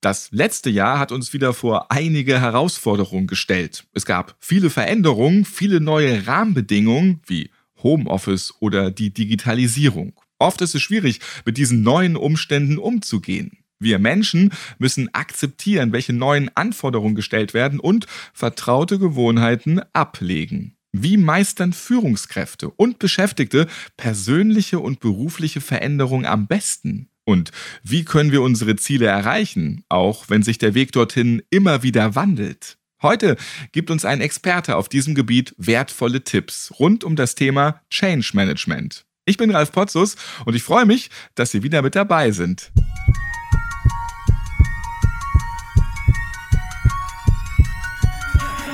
Das letzte Jahr hat uns wieder vor einige Herausforderungen gestellt. Es gab viele Veränderungen, viele neue Rahmenbedingungen wie Homeoffice oder die Digitalisierung. Oft ist es schwierig, mit diesen neuen Umständen umzugehen. Wir Menschen müssen akzeptieren, welche neuen Anforderungen gestellt werden und vertraute Gewohnheiten ablegen. Wie meistern Führungskräfte und Beschäftigte persönliche und berufliche Veränderungen am besten? Und wie können wir unsere Ziele erreichen, auch wenn sich der Weg dorthin immer wieder wandelt? Heute gibt uns ein Experte auf diesem Gebiet wertvolle Tipps rund um das Thema Change Management. Ich bin Ralf Potzus und ich freue mich, dass Sie wieder mit dabei sind.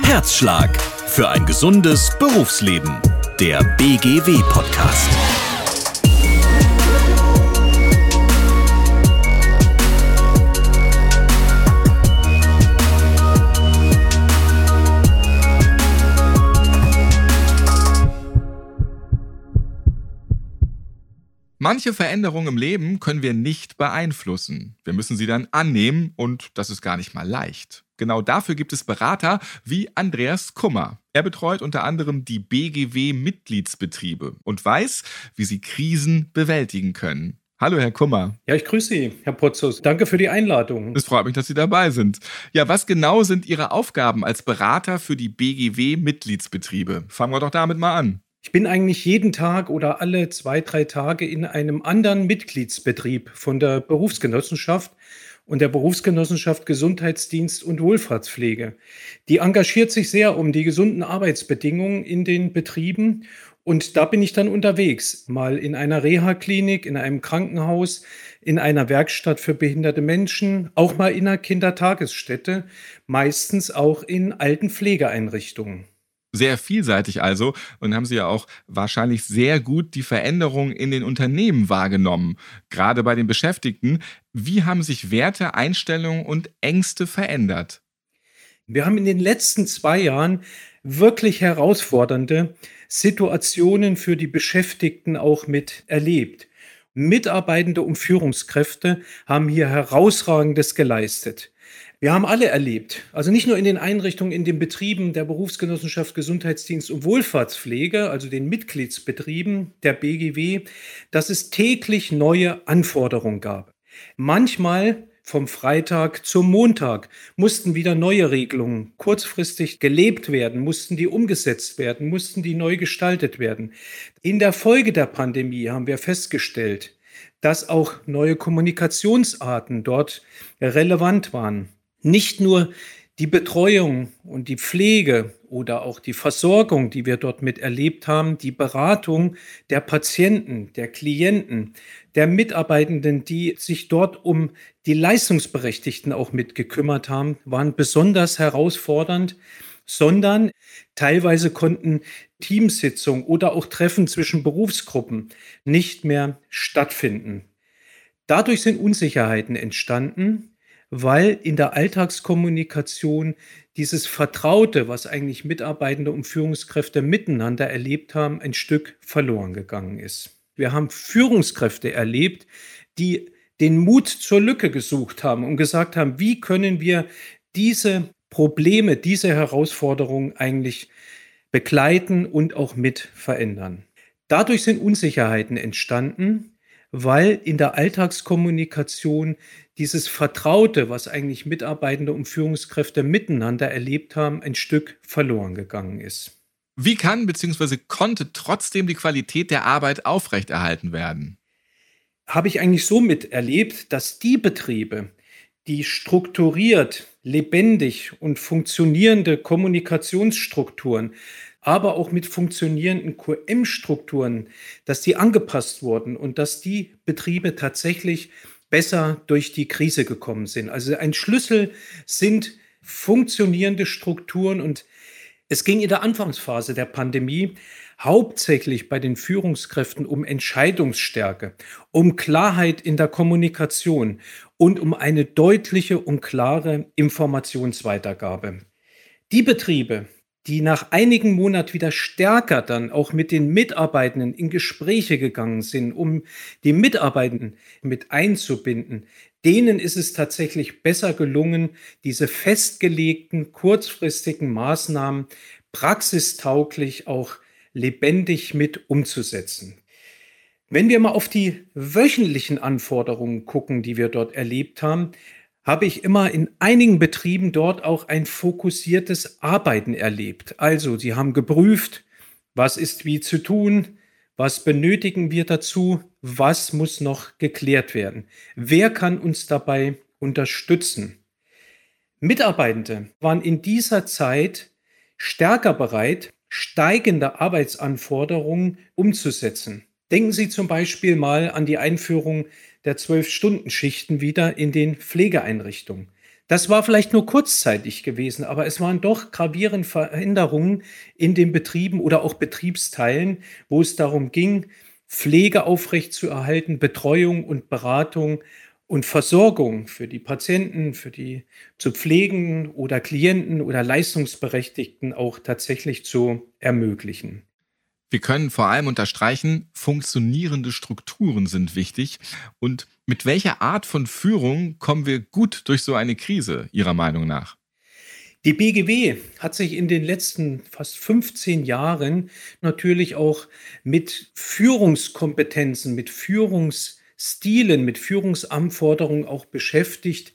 Herzschlag für ein gesundes Berufsleben. Der BGW-Podcast. Manche Veränderungen im Leben können wir nicht beeinflussen. Wir müssen sie dann annehmen und das ist gar nicht mal leicht. Genau dafür gibt es Berater wie Andreas Kummer. Er betreut unter anderem die BGW-Mitgliedsbetriebe und weiß, wie sie Krisen bewältigen können. Hallo, Herr Kummer. Ja, ich grüße Sie, Herr Potzus. Danke für die Einladung. Es freut mich, dass Sie dabei sind. Ja, was genau sind Ihre Aufgaben als Berater für die BGW-Mitgliedsbetriebe? Fangen wir doch damit mal an. Ich bin eigentlich jeden Tag oder alle zwei, drei Tage in einem anderen Mitgliedsbetrieb von der Berufsgenossenschaft und der Berufsgenossenschaft Gesundheitsdienst und Wohlfahrtspflege. Die engagiert sich sehr um die gesunden Arbeitsbedingungen in den Betrieben. Und da bin ich dann unterwegs, mal in einer Reha-Klinik, in einem Krankenhaus, in einer Werkstatt für behinderte Menschen, auch mal in einer Kindertagesstätte, meistens auch in alten Pflegeeinrichtungen sehr vielseitig also und haben Sie ja auch wahrscheinlich sehr gut die Veränderungen in den Unternehmen wahrgenommen, gerade bei den Beschäftigten. Wie haben sich Werte, Einstellungen und Ängste verändert? Wir haben in den letzten zwei Jahren wirklich herausfordernde Situationen für die Beschäftigten auch mit erlebt. Mitarbeitende und Führungskräfte haben hier herausragendes geleistet. Wir haben alle erlebt, also nicht nur in den Einrichtungen, in den Betrieben der Berufsgenossenschaft Gesundheitsdienst und Wohlfahrtspflege, also den Mitgliedsbetrieben der BGW, dass es täglich neue Anforderungen gab. Manchmal vom Freitag zum Montag mussten wieder neue Regelungen kurzfristig gelebt werden, mussten die umgesetzt werden, mussten die neu gestaltet werden. In der Folge der Pandemie haben wir festgestellt, dass auch neue Kommunikationsarten dort relevant waren nicht nur die Betreuung und die Pflege oder auch die Versorgung, die wir dort mit erlebt haben, die Beratung der Patienten, der Klienten, der Mitarbeitenden, die sich dort um die Leistungsberechtigten auch mitgekümmert haben, waren besonders herausfordernd, sondern teilweise konnten Teamsitzungen oder auch Treffen zwischen Berufsgruppen nicht mehr stattfinden. Dadurch sind Unsicherheiten entstanden, weil in der Alltagskommunikation dieses Vertraute, was eigentlich Mitarbeitende und Führungskräfte miteinander erlebt haben, ein Stück verloren gegangen ist. Wir haben Führungskräfte erlebt, die den Mut zur Lücke gesucht haben und gesagt haben, wie können wir diese Probleme, diese Herausforderungen eigentlich begleiten und auch mit verändern. Dadurch sind Unsicherheiten entstanden, weil in der Alltagskommunikation dieses Vertraute, was eigentlich Mitarbeitende und Führungskräfte miteinander erlebt haben, ein Stück verloren gegangen ist. Wie kann bzw. konnte trotzdem die Qualität der Arbeit aufrechterhalten werden? Habe ich eigentlich so miterlebt, dass die Betriebe, die strukturiert, lebendig und funktionierende Kommunikationsstrukturen aber auch mit funktionierenden QM-Strukturen, dass die angepasst wurden und dass die Betriebe tatsächlich besser durch die Krise gekommen sind. Also ein Schlüssel sind funktionierende Strukturen und es ging in der Anfangsphase der Pandemie hauptsächlich bei den Führungskräften um Entscheidungsstärke, um Klarheit in der Kommunikation und um eine deutliche und klare Informationsweitergabe. Die Betriebe, die nach einigen Monaten wieder stärker dann auch mit den Mitarbeitenden in Gespräche gegangen sind, um die Mitarbeitenden mit einzubinden, denen ist es tatsächlich besser gelungen, diese festgelegten, kurzfristigen Maßnahmen praxistauglich auch lebendig mit umzusetzen. Wenn wir mal auf die wöchentlichen Anforderungen gucken, die wir dort erlebt haben, habe ich immer in einigen Betrieben dort auch ein fokussiertes Arbeiten erlebt. Also, sie haben geprüft, was ist wie zu tun, was benötigen wir dazu, was muss noch geklärt werden, wer kann uns dabei unterstützen. Mitarbeitende waren in dieser Zeit stärker bereit, steigende Arbeitsanforderungen umzusetzen. Denken Sie zum Beispiel mal an die Einführung der Zwölf-Stunden-Schichten wieder in den Pflegeeinrichtungen. Das war vielleicht nur kurzzeitig gewesen, aber es waren doch gravierende Veränderungen in den Betrieben oder auch Betriebsteilen, wo es darum ging, Pflege aufrechtzuerhalten, Betreuung und Beratung und Versorgung für die Patienten, für die zu pflegenden oder Klienten oder Leistungsberechtigten auch tatsächlich zu ermöglichen. Wir können vor allem unterstreichen, funktionierende Strukturen sind wichtig. Und mit welcher Art von Führung kommen wir gut durch so eine Krise, Ihrer Meinung nach? Die BGW hat sich in den letzten fast 15 Jahren natürlich auch mit Führungskompetenzen, mit Führungsstilen, mit Führungsanforderungen auch beschäftigt,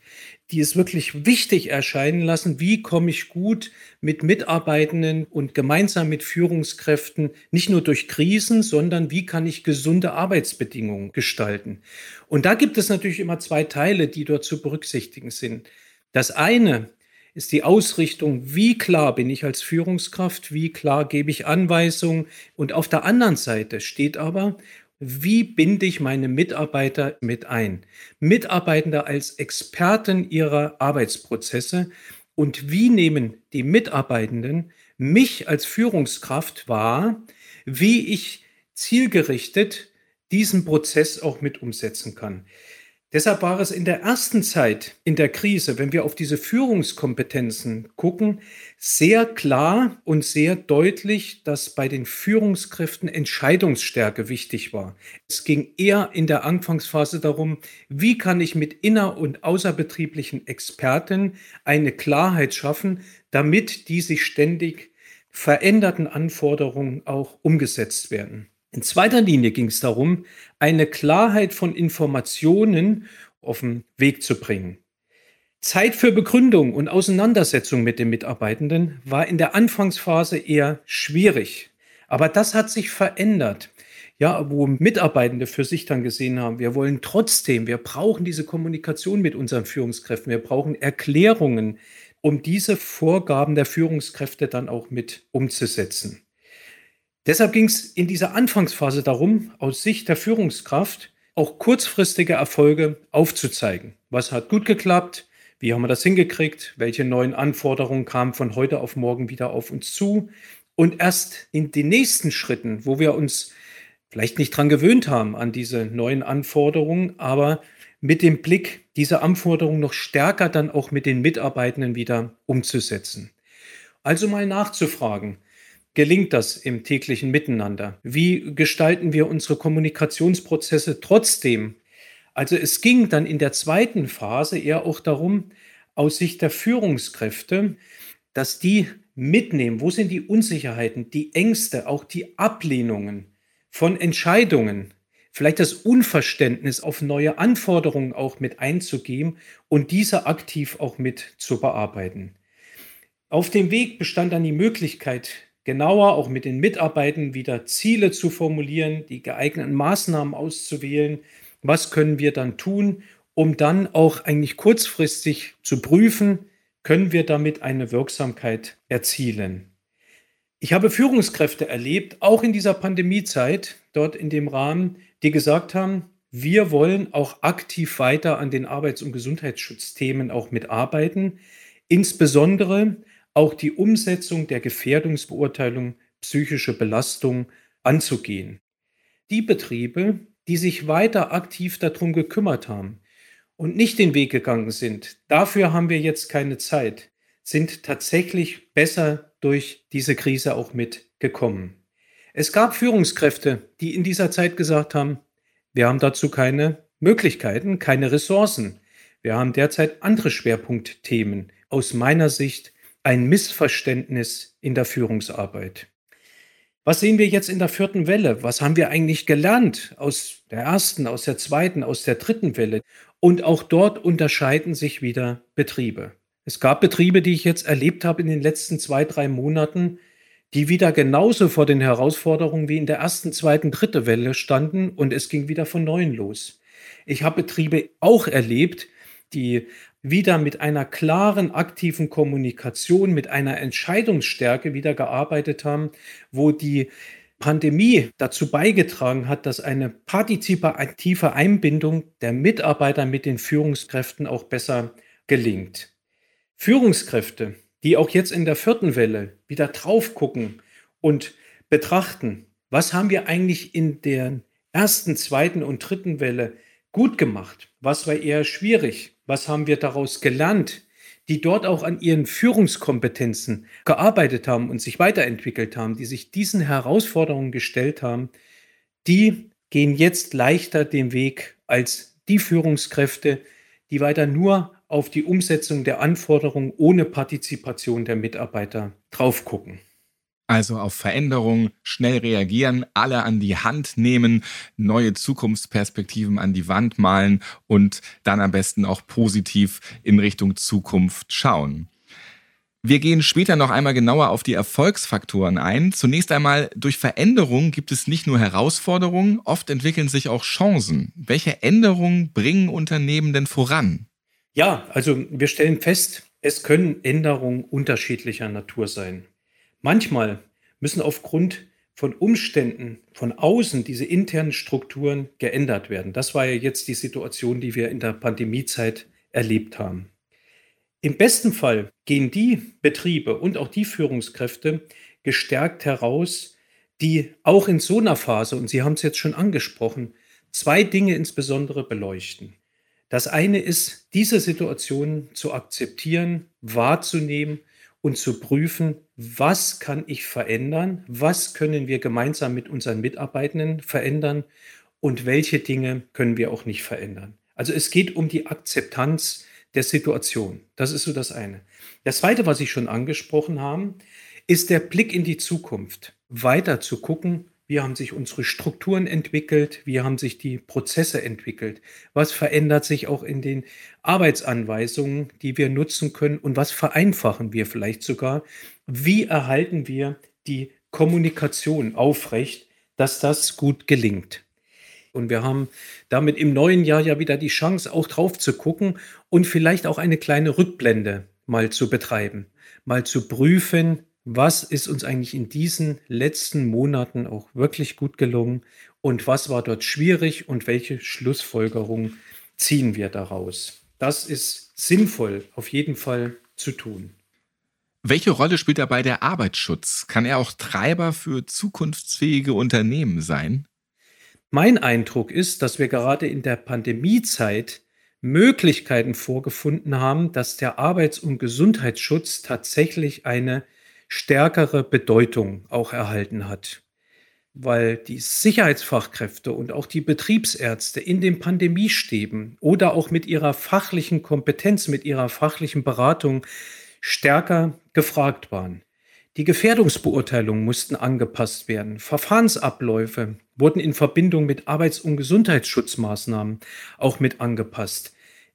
die es wirklich wichtig erscheinen lassen, wie komme ich gut mit Mitarbeitenden und gemeinsam mit Führungskräften nicht nur durch Krisen, sondern wie kann ich gesunde Arbeitsbedingungen gestalten. Und da gibt es natürlich immer zwei Teile, die dort zu berücksichtigen sind. Das eine ist die Ausrichtung, wie klar bin ich als Führungskraft, wie klar gebe ich Anweisungen. Und auf der anderen Seite steht aber, wie binde ich meine Mitarbeiter mit ein? Mitarbeitende als Experten ihrer Arbeitsprozesse und wie nehmen die Mitarbeitenden mich als Führungskraft wahr, wie ich zielgerichtet diesen Prozess auch mit umsetzen kann. Deshalb war es in der ersten Zeit in der Krise, wenn wir auf diese Führungskompetenzen gucken, sehr klar und sehr deutlich, dass bei den Führungskräften Entscheidungsstärke wichtig war. Es ging eher in der Anfangsphase darum, wie kann ich mit inner- und außerbetrieblichen Experten eine Klarheit schaffen, damit die sich ständig veränderten Anforderungen auch umgesetzt werden. In zweiter Linie ging es darum, eine Klarheit von Informationen auf den Weg zu bringen. Zeit für Begründung und Auseinandersetzung mit den Mitarbeitenden war in der Anfangsphase eher schwierig. Aber das hat sich verändert. Ja, wo Mitarbeitende für sich dann gesehen haben, wir wollen trotzdem, wir brauchen diese Kommunikation mit unseren Führungskräften, wir brauchen Erklärungen, um diese Vorgaben der Führungskräfte dann auch mit umzusetzen. Deshalb ging es in dieser Anfangsphase darum, aus Sicht der Führungskraft auch kurzfristige Erfolge aufzuzeigen. Was hat gut geklappt? Wie haben wir das hingekriegt? Welche neuen Anforderungen kamen von heute auf morgen wieder auf uns zu? Und erst in den nächsten Schritten, wo wir uns vielleicht nicht dran gewöhnt haben an diese neuen Anforderungen, aber mit dem Blick, diese Anforderungen noch stärker dann auch mit den Mitarbeitenden wieder umzusetzen. Also mal nachzufragen, gelingt das im täglichen Miteinander? Wie gestalten wir unsere Kommunikationsprozesse trotzdem? Also es ging dann in der zweiten Phase eher auch darum, aus Sicht der Führungskräfte, dass die mitnehmen, wo sind die Unsicherheiten, die Ängste, auch die Ablehnungen von Entscheidungen, vielleicht das Unverständnis auf neue Anforderungen auch mit einzugeben und diese aktiv auch mit zu bearbeiten. Auf dem Weg bestand dann die Möglichkeit, genauer auch mit den Mitarbeitern wieder Ziele zu formulieren, die geeigneten Maßnahmen auszuwählen. Was können wir dann tun, um dann auch eigentlich kurzfristig zu prüfen, können wir damit eine Wirksamkeit erzielen. Ich habe Führungskräfte erlebt, auch in dieser Pandemiezeit, dort in dem Rahmen, die gesagt haben, wir wollen auch aktiv weiter an den Arbeits- und Gesundheitsschutzthemen auch mitarbeiten, insbesondere auch die Umsetzung der Gefährdungsbeurteilung psychische Belastung anzugehen. Die Betriebe, die sich weiter aktiv darum gekümmert haben und nicht den Weg gegangen sind, dafür haben wir jetzt keine Zeit, sind tatsächlich besser durch diese Krise auch mitgekommen. Es gab Führungskräfte, die in dieser Zeit gesagt haben, wir haben dazu keine Möglichkeiten, keine Ressourcen. Wir haben derzeit andere Schwerpunktthemen. Aus meiner Sicht ein Missverständnis in der Führungsarbeit. Was sehen wir jetzt in der vierten Welle? Was haben wir eigentlich gelernt aus der ersten, aus der zweiten, aus der dritten Welle? Und auch dort unterscheiden sich wieder Betriebe. Es gab Betriebe, die ich jetzt erlebt habe in den letzten zwei, drei Monaten, die wieder genauso vor den Herausforderungen wie in der ersten, zweiten, dritten Welle standen und es ging wieder von neuem los. Ich habe Betriebe auch erlebt, die wieder mit einer klaren, aktiven Kommunikation, mit einer Entscheidungsstärke wieder gearbeitet haben, wo die Pandemie dazu beigetragen hat, dass eine partizipative Einbindung der Mitarbeiter mit den Führungskräften auch besser gelingt. Führungskräfte, die auch jetzt in der vierten Welle wieder drauf gucken und betrachten, was haben wir eigentlich in der ersten, zweiten und dritten Welle gut gemacht, was war eher schwierig, was haben wir daraus gelernt, die dort auch an ihren Führungskompetenzen gearbeitet haben und sich weiterentwickelt haben, die sich diesen Herausforderungen gestellt haben, die gehen jetzt leichter den Weg als die Führungskräfte, die weiter nur auf die Umsetzung der Anforderungen ohne Partizipation der Mitarbeiter drauf gucken. Also auf Veränderungen schnell reagieren, alle an die Hand nehmen, neue Zukunftsperspektiven an die Wand malen und dann am besten auch positiv in Richtung Zukunft schauen. Wir gehen später noch einmal genauer auf die Erfolgsfaktoren ein. Zunächst einmal, durch Veränderungen gibt es nicht nur Herausforderungen, oft entwickeln sich auch Chancen. Welche Änderungen bringen Unternehmen denn voran? Ja, also wir stellen fest, es können Änderungen unterschiedlicher Natur sein. Manchmal müssen aufgrund von Umständen von außen diese internen Strukturen geändert werden. Das war ja jetzt die Situation, die wir in der Pandemiezeit erlebt haben. Im besten Fall gehen die Betriebe und auch die Führungskräfte gestärkt heraus, die auch in so einer Phase, und Sie haben es jetzt schon angesprochen, zwei Dinge insbesondere beleuchten. Das eine ist, diese Situation zu akzeptieren, wahrzunehmen und zu prüfen, was kann ich verändern, was können wir gemeinsam mit unseren Mitarbeitenden verändern und welche Dinge können wir auch nicht verändern. Also es geht um die Akzeptanz der Situation. Das ist so das eine. Das zweite, was ich schon angesprochen habe, ist der Blick in die Zukunft. Weiter zu gucken, wie haben sich unsere Strukturen entwickelt? Wie haben sich die Prozesse entwickelt? Was verändert sich auch in den Arbeitsanweisungen, die wir nutzen können? Und was vereinfachen wir vielleicht sogar? Wie erhalten wir die Kommunikation aufrecht, dass das gut gelingt? Und wir haben damit im neuen Jahr ja wieder die Chance, auch drauf zu gucken und vielleicht auch eine kleine Rückblende mal zu betreiben, mal zu prüfen, was ist uns eigentlich in diesen letzten Monaten auch wirklich gut gelungen und was war dort schwierig und welche Schlussfolgerungen ziehen wir daraus. Das ist sinnvoll auf jeden Fall zu tun. Welche Rolle spielt dabei der Arbeitsschutz? Kann er auch Treiber für zukunftsfähige Unternehmen sein? Mein Eindruck ist, dass wir gerade in der Pandemiezeit Möglichkeiten vorgefunden haben, dass der Arbeits- und Gesundheitsschutz tatsächlich eine stärkere Bedeutung auch erhalten hat, weil die Sicherheitsfachkräfte und auch die Betriebsärzte in den Pandemiestäben oder auch mit ihrer fachlichen Kompetenz, mit ihrer fachlichen Beratung stärker gefragt waren. Die Gefährdungsbeurteilungen mussten angepasst werden. Verfahrensabläufe wurden in Verbindung mit Arbeits- und Gesundheitsschutzmaßnahmen auch mit angepasst.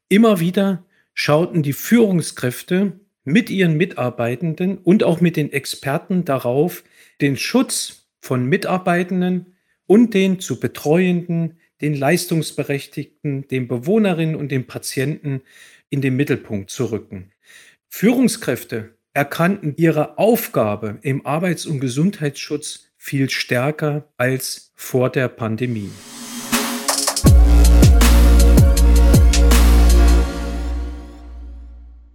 Immer wieder schauten die Führungskräfte mit ihren Mitarbeitenden und auch mit den Experten darauf, den Schutz von Mitarbeitenden und den zu Betreuenden, den Leistungsberechtigten, den Bewohnerinnen und den Patienten in den Mittelpunkt zu rücken. Führungskräfte erkannten ihre Aufgabe im Arbeits- und Gesundheitsschutz viel stärker als vor der Pandemie.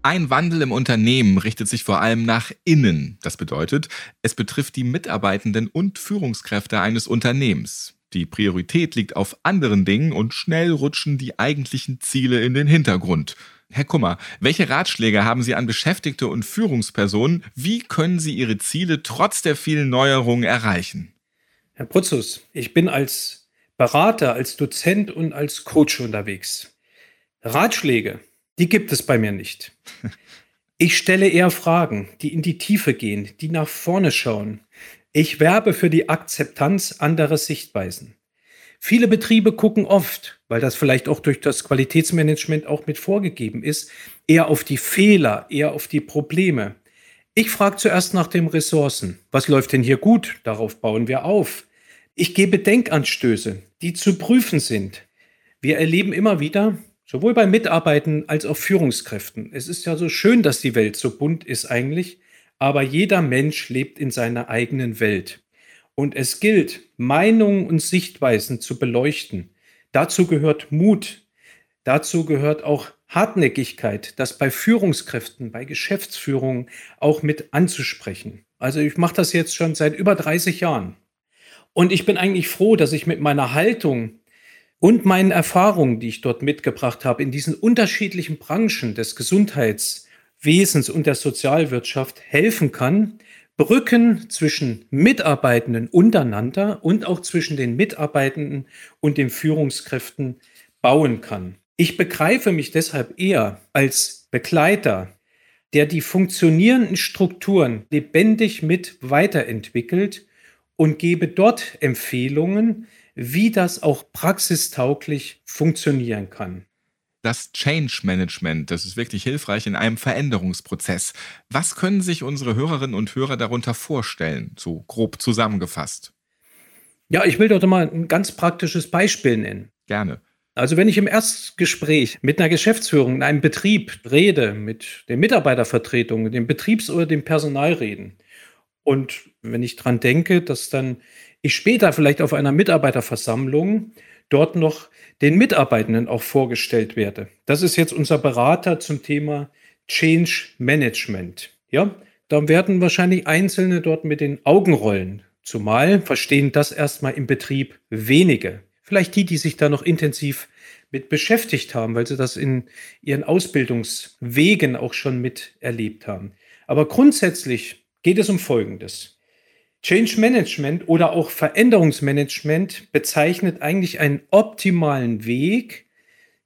Ein Wandel im Unternehmen richtet sich vor allem nach innen. Das bedeutet, es betrifft die Mitarbeitenden und Führungskräfte eines Unternehmens. Die Priorität liegt auf anderen Dingen und schnell rutschen die eigentlichen Ziele in den Hintergrund. Herr Kummer, welche Ratschläge haben Sie an Beschäftigte und Führungspersonen? Wie können Sie Ihre Ziele trotz der vielen Neuerungen erreichen? Herr Prutzus, ich bin als Berater, als Dozent und als Coach unterwegs. Ratschläge Die gibt es bei mir nicht. Ich stelle eher Fragen, die in die Tiefe gehen, die nach vorne schauen. Ich werbe für die Akzeptanz anderer Sichtweisen. Viele Betriebe gucken oft, weil das vielleicht auch durch das Qualitätsmanagement auch mit vorgegeben ist, eher auf die Fehler, eher auf die Probleme. Ich frage zuerst nach den Ressourcen. Was läuft denn hier gut? Darauf bauen wir auf. Ich gebe Denkanstöße, die zu prüfen sind. Wir erleben immer wieder, sowohl bei Mitarbeitern als auch Führungskräften. Es ist ja so schön, dass die Welt so bunt ist eigentlich, aber jeder Mensch lebt in seiner eigenen Welt. Und es gilt, Meinungen und Sichtweisen zu beleuchten. Dazu gehört Mut. Dazu gehört auch Hartnäckigkeit, das bei Führungskräften, bei Geschäftsführungen auch mit anzusprechen. Also ich mache das jetzt schon seit über 30 Jahren. Und ich bin eigentlich froh, dass ich mit meiner Haltung und meinen Erfahrungen, die ich dort mitgebracht habe, in diesen unterschiedlichen Branchen des Gesundheitswesens und der Sozialwirtschaft helfen kann, Brücken zwischen Mitarbeitenden untereinander und auch zwischen den Mitarbeitenden und den Führungskräften bauen kann. Ich begreife mich deshalb eher als Begleiter, der die funktionierenden Strukturen lebendig mit weiterentwickelt und gebe dort Empfehlungen, wie das auch praxistauglich funktionieren kann. Das Change Management, das ist wirklich hilfreich in einem Veränderungsprozess. Was können sich unsere Hörerinnen und Hörer darunter vorstellen, so grob zusammengefasst? Ja, ich will dort mal ein ganz praktisches Beispiel nennen. Gerne. Also wenn ich im Erstgespräch mit einer Geschäftsführung in einem Betrieb rede, mit den Mitarbeitervertretungen, dem Betriebs- oder dem Personalreden, und wenn ich dran denke, dass dann ich später vielleicht auf einer Mitarbeiterversammlung dort noch den Mitarbeitenden auch vorgestellt werde. Das ist jetzt unser Berater zum Thema Change Management. Ja, da werden wahrscheinlich Einzelne dort mit den Augen rollen. Zumal verstehen das erstmal im Betrieb wenige. Vielleicht die, die sich da noch intensiv mit beschäftigt haben, weil sie das in ihren Ausbildungswegen auch schon miterlebt haben. Aber grundsätzlich geht es um Folgendes. Change Management oder auch Veränderungsmanagement bezeichnet eigentlich einen optimalen Weg,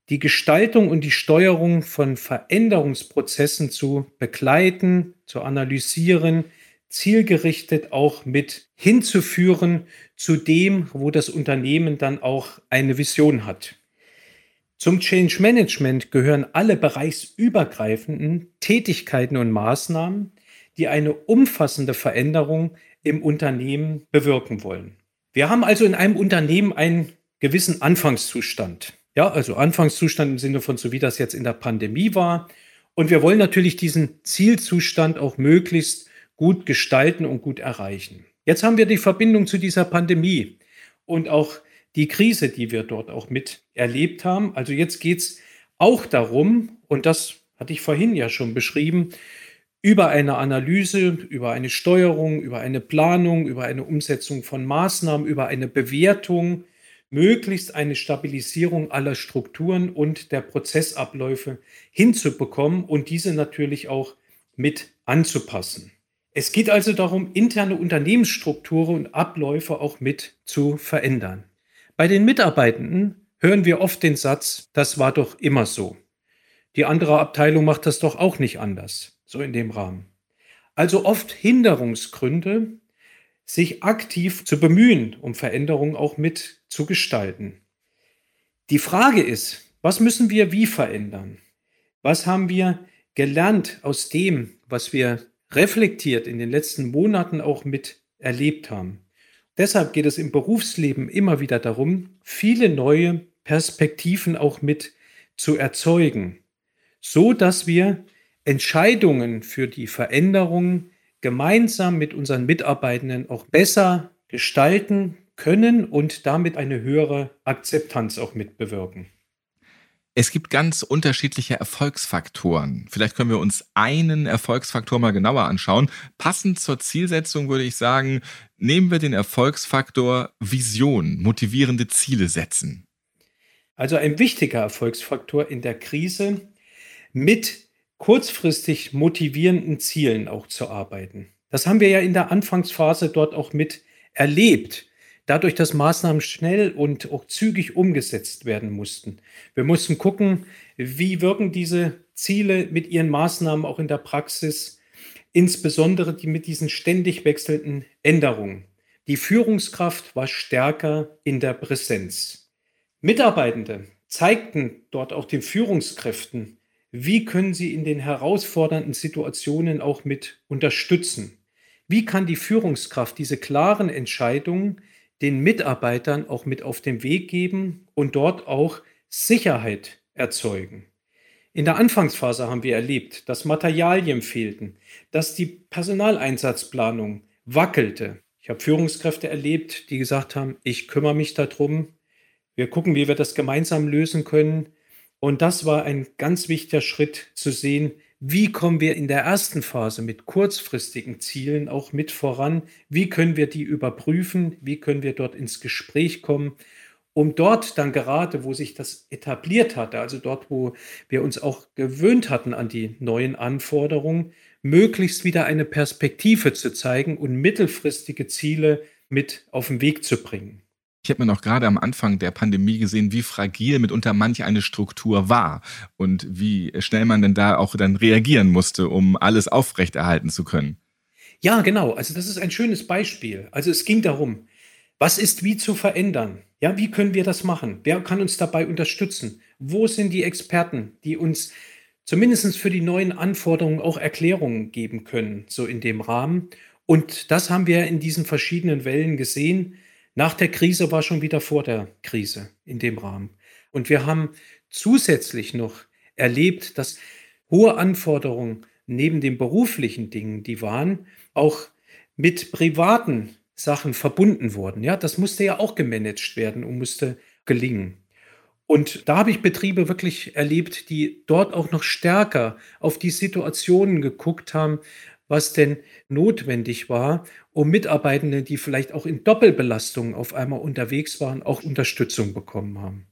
die Gestaltung und die Steuerung von Veränderungsprozessen zu begleiten, zu analysieren, zielgerichtet auch mit hinzuführen zu dem, wo das Unternehmen dann auch eine Vision hat. Zum Change Management gehören alle bereichsübergreifenden Tätigkeiten und Maßnahmen, die eine umfassende Veränderung im Unternehmen bewirken wollen. Wir haben also in einem Unternehmen einen gewissen Anfangszustand. Ja, also Anfangszustand im Sinne von so wie das jetzt in der Pandemie war. Und wir wollen natürlich diesen Zielzustand auch möglichst gut gestalten und gut erreichen. Jetzt haben wir die Verbindung zu dieser Pandemie und auch die Krise, die wir dort auch mit erlebt haben. Also jetzt geht es auch darum, und das hatte ich vorhin ja schon beschrieben, über eine Analyse, über eine Steuerung, über eine Planung, über eine Umsetzung von Maßnahmen, über eine Bewertung, möglichst eine Stabilisierung aller Strukturen und der Prozessabläufe hinzubekommen und diese natürlich auch mit anzupassen. Es geht also darum, interne Unternehmensstrukturen und Abläufe auch mit zu verändern. Bei den Mitarbeitenden hören wir oft den Satz, das war doch immer so. Die andere Abteilung macht das doch auch nicht anders so in dem Rahmen. Also oft Hinderungsgründe, sich aktiv zu bemühen, um Veränderungen auch mit zu gestalten. Die Frage ist, was müssen wir wie verändern? Was haben wir gelernt aus dem, was wir reflektiert in den letzten Monaten auch mit erlebt haben? Deshalb geht es im Berufsleben immer wieder darum, viele neue Perspektiven auch mit zu erzeugen, so dass wir Entscheidungen für die Veränderung gemeinsam mit unseren Mitarbeitenden auch besser gestalten können und damit eine höhere Akzeptanz auch mitbewirken. Es gibt ganz unterschiedliche Erfolgsfaktoren. Vielleicht können wir uns einen Erfolgsfaktor mal genauer anschauen. Passend zur Zielsetzung würde ich sagen, nehmen wir den Erfolgsfaktor Vision, motivierende Ziele setzen. Also ein wichtiger Erfolgsfaktor in der Krise mit kurzfristig motivierenden Zielen auch zu arbeiten. Das haben wir ja in der Anfangsphase dort auch mit erlebt. Dadurch, dass Maßnahmen schnell und auch zügig umgesetzt werden mussten. Wir mussten gucken, wie wirken diese Ziele mit ihren Maßnahmen auch in der Praxis, insbesondere die mit diesen ständig wechselnden Änderungen. Die Führungskraft war stärker in der Präsenz. Mitarbeitende zeigten dort auch den Führungskräften, wie können sie in den herausfordernden Situationen auch mit unterstützen. Wie kann die Führungskraft diese klaren Entscheidungen den Mitarbeitern auch mit auf den Weg geben und dort auch Sicherheit erzeugen? In der Anfangsphase haben wir erlebt, dass Materialien fehlten, dass die Personaleinsatzplanung wackelte. Ich habe Führungskräfte erlebt, die gesagt haben, ich kümmere mich darum, wir gucken, wie wir das gemeinsam lösen können. Und das war ein ganz wichtiger Schritt zu sehen, wie kommen wir in der ersten Phase mit kurzfristigen Zielen auch mit voran? Wie können wir die überprüfen? Wie können wir dort ins Gespräch kommen? Um dort dann gerade, wo sich das etabliert hatte, also dort, wo wir uns auch gewöhnt hatten an die neuen Anforderungen, möglichst wieder eine Perspektive zu zeigen und mittelfristige Ziele mit auf den Weg zu bringen. Ich habe mir noch gerade am Anfang der Pandemie gesehen, wie fragil mitunter manch eine Struktur war und wie schnell man denn da auch dann reagieren musste, um alles aufrechterhalten zu können. Ja, genau. Also das ist ein schönes Beispiel. Also es ging darum, was ist wie zu verändern? Ja, wie können wir das machen? Wer kann uns dabei unterstützen? Wo sind die Experten, die uns zumindest für die neuen Anforderungen auch Erklärungen geben können, so in dem Rahmen? Und das haben wir in diesen verschiedenen Wellen gesehen. Nach der Krise war schon wieder vor der Krise in dem Rahmen. Und wir haben zusätzlich noch erlebt, dass hohe Anforderungen neben den beruflichen Dingen, die waren, auch mit privaten Sachen verbunden wurden. Ja, das musste ja auch gemanagt werden und musste gelingen. Und da habe ich Betriebe wirklich erlebt, die dort auch noch stärker auf die Situationen geguckt haben, was denn notwendig war, um Mitarbeitende, die vielleicht auch in Doppelbelastung auf einmal unterwegs waren, auch Unterstützung bekommen haben.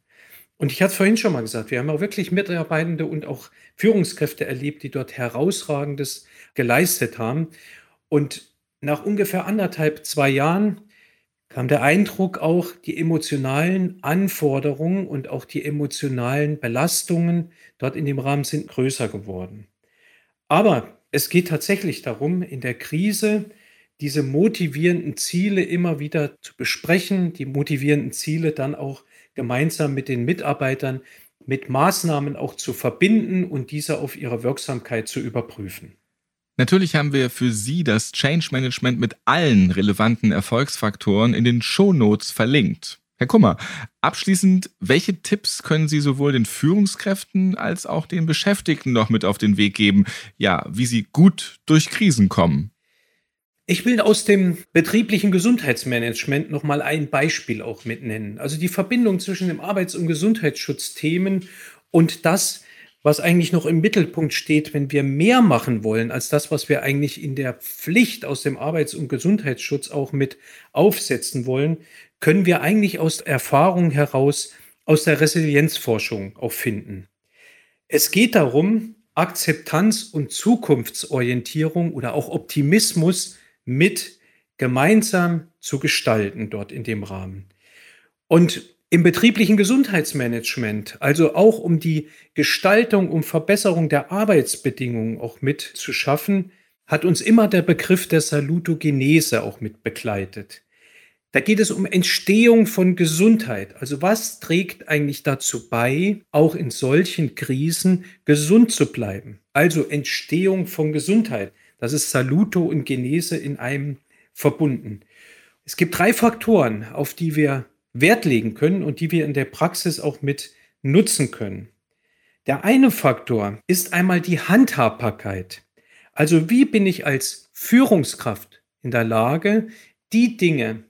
Und ich hatte vorhin schon mal gesagt, wir haben auch wirklich Mitarbeitende und auch Führungskräfte erlebt, die dort herausragendes geleistet haben. Und nach ungefähr anderthalb, zwei Jahren kam der Eindruck auch, die emotionalen Anforderungen und auch die emotionalen Belastungen dort in dem Rahmen sind größer geworden. Aber es geht tatsächlich darum, in der Krise diese motivierenden Ziele immer wieder zu besprechen, die motivierenden Ziele dann auch gemeinsam mit den Mitarbeitern mit Maßnahmen auch zu verbinden und diese auf ihre Wirksamkeit zu überprüfen. Natürlich haben wir für Sie das Change Management mit allen relevanten Erfolgsfaktoren in den Shownotes verlinkt. Herr Kummer, abschließend, welche Tipps können Sie sowohl den Führungskräften als auch den Beschäftigten noch mit auf den Weg geben, ja, wie sie gut durch Krisen kommen? Ich will aus dem betrieblichen Gesundheitsmanagement noch mal ein Beispiel auch mitnennen. Also die Verbindung zwischen dem Arbeits- und Gesundheitsschutzthemen und das, was eigentlich noch im Mittelpunkt steht, wenn wir mehr machen wollen als das, was wir eigentlich in der Pflicht aus dem Arbeits- und Gesundheitsschutz auch mit aufsetzen wollen, können wir eigentlich aus Erfahrung heraus aus der Resilienzforschung auch finden. Es geht darum, Akzeptanz und Zukunftsorientierung oder auch Optimismus mit gemeinsam zu gestalten dort in dem Rahmen. Und im betrieblichen Gesundheitsmanagement, also auch um die Gestaltung, um Verbesserung der Arbeitsbedingungen auch mit zu schaffen, hat uns immer der Begriff der Salutogenese auch mit begleitet. Da geht es um Entstehung von Gesundheit. Also was trägt eigentlich dazu bei, auch in solchen Krisen gesund zu bleiben? Also Entstehung von Gesundheit. Das ist Saluto und Genese in einem verbunden. Es gibt drei Faktoren, auf die wir Wert legen können und die wir in der Praxis auch mit nutzen können. Der eine Faktor ist einmal die Handhabbarkeit. Also wie bin ich als Führungskraft in der Lage, die Dinge,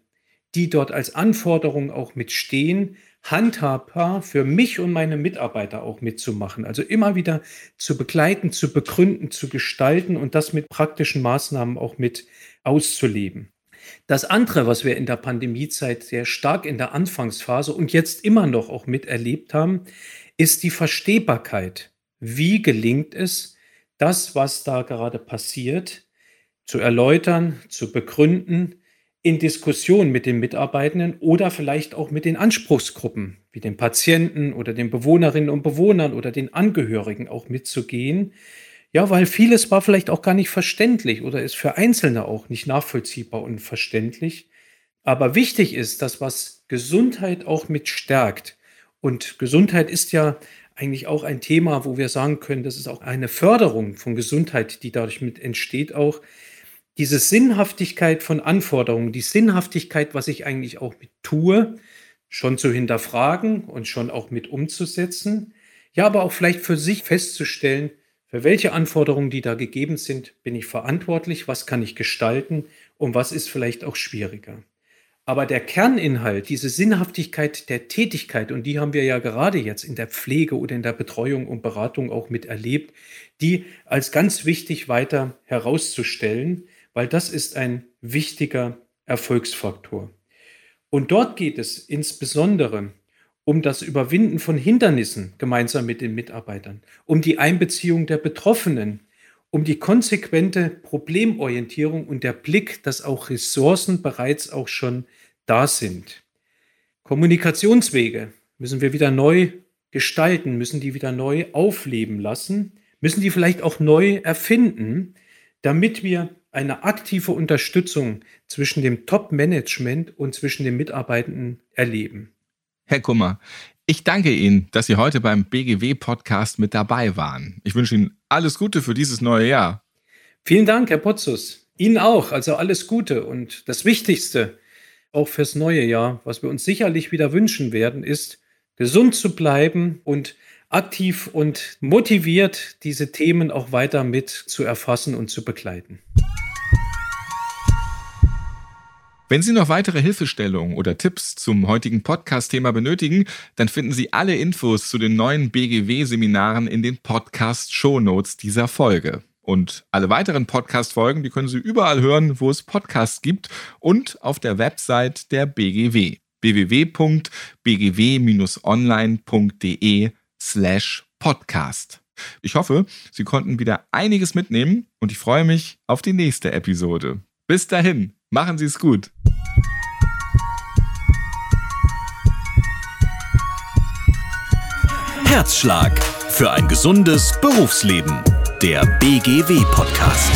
die dort als Anforderung auch mitstehen, handhabbar für mich und meine Mitarbeiter auch mitzumachen. Also immer wieder zu begleiten, zu begründen, zu gestalten und das mit praktischen Maßnahmen auch mit auszuleben. Das andere, was wir in der Pandemiezeit sehr stark in der Anfangsphase und jetzt immer noch auch miterlebt haben, ist die Verstehbarkeit. Wie gelingt es, das, was da gerade passiert, zu erläutern, zu begründen, in Diskussion mit den Mitarbeitenden oder vielleicht auch mit den Anspruchsgruppen, wie den Patienten oder den Bewohnerinnen und Bewohnern oder den Angehörigen auch mitzugehen. Ja, weil vieles war vielleicht auch gar nicht verständlich oder ist für Einzelne auch nicht nachvollziehbar und verständlich. Aber wichtig ist, dass was Gesundheit auch mit stärkt. Und Gesundheit ist ja eigentlich auch ein Thema, wo wir sagen können, das ist auch eine Förderung von Gesundheit, die dadurch mit entsteht, auch diese Sinnhaftigkeit von Anforderungen, die Sinnhaftigkeit, was ich eigentlich auch mit tue, schon zu hinterfragen und schon auch mit umzusetzen. Ja, aber auch vielleicht für sich festzustellen, für welche Anforderungen, die da gegeben sind, bin ich verantwortlich, was kann ich gestalten und was ist vielleicht auch schwieriger. Aber der Kerninhalt, diese Sinnhaftigkeit der Tätigkeit, und die haben wir ja gerade jetzt in der Pflege oder in der Betreuung und Beratung auch miterlebt, die als ganz wichtig weiter herauszustellen, weil das ist ein wichtiger Erfolgsfaktor. Und dort geht es insbesondere um das Überwinden von Hindernissen gemeinsam mit den Mitarbeitern, um die Einbeziehung der Betroffenen, um die konsequente Problemorientierung und der Blick, dass auch Ressourcen bereits auch schon da sind. Kommunikationswege müssen wir wieder neu gestalten, müssen die wieder neu aufleben lassen, müssen die vielleicht auch neu erfinden, damit wir eine aktive Unterstützung zwischen dem Top-Management und zwischen den Mitarbeitenden erleben. Herr Kummer, ich danke Ihnen, dass Sie heute beim BGW-Podcast mit dabei waren. Ich wünsche Ihnen alles Gute für dieses neue Jahr. Vielen Dank, Herr Potzus. Ihnen auch, also alles Gute. Und das Wichtigste, auch fürs neue Jahr, was wir uns sicherlich wieder wünschen werden, ist, gesund zu bleiben und aktiv und motiviert diese Themen auch weiter mit zu erfassen und zu begleiten. Wenn Sie noch weitere Hilfestellungen oder Tipps zum heutigen Podcast-Thema benötigen, dann finden Sie alle Infos zu den neuen BGW-Seminaren in den Podcast-Shownotes dieser Folge. Und alle weiteren Podcast-Folgen, die können Sie überall hören, wo es Podcasts gibt und auf der Website der BGW www.bgw-online.de slash podcast. Ich hoffe, Sie konnten wieder einiges mitnehmen und ich freue mich auf die nächste Episode. Bis dahin, machen Sie es gut. Herzschlag für ein gesundes Berufsleben. Der BGW-Podcast.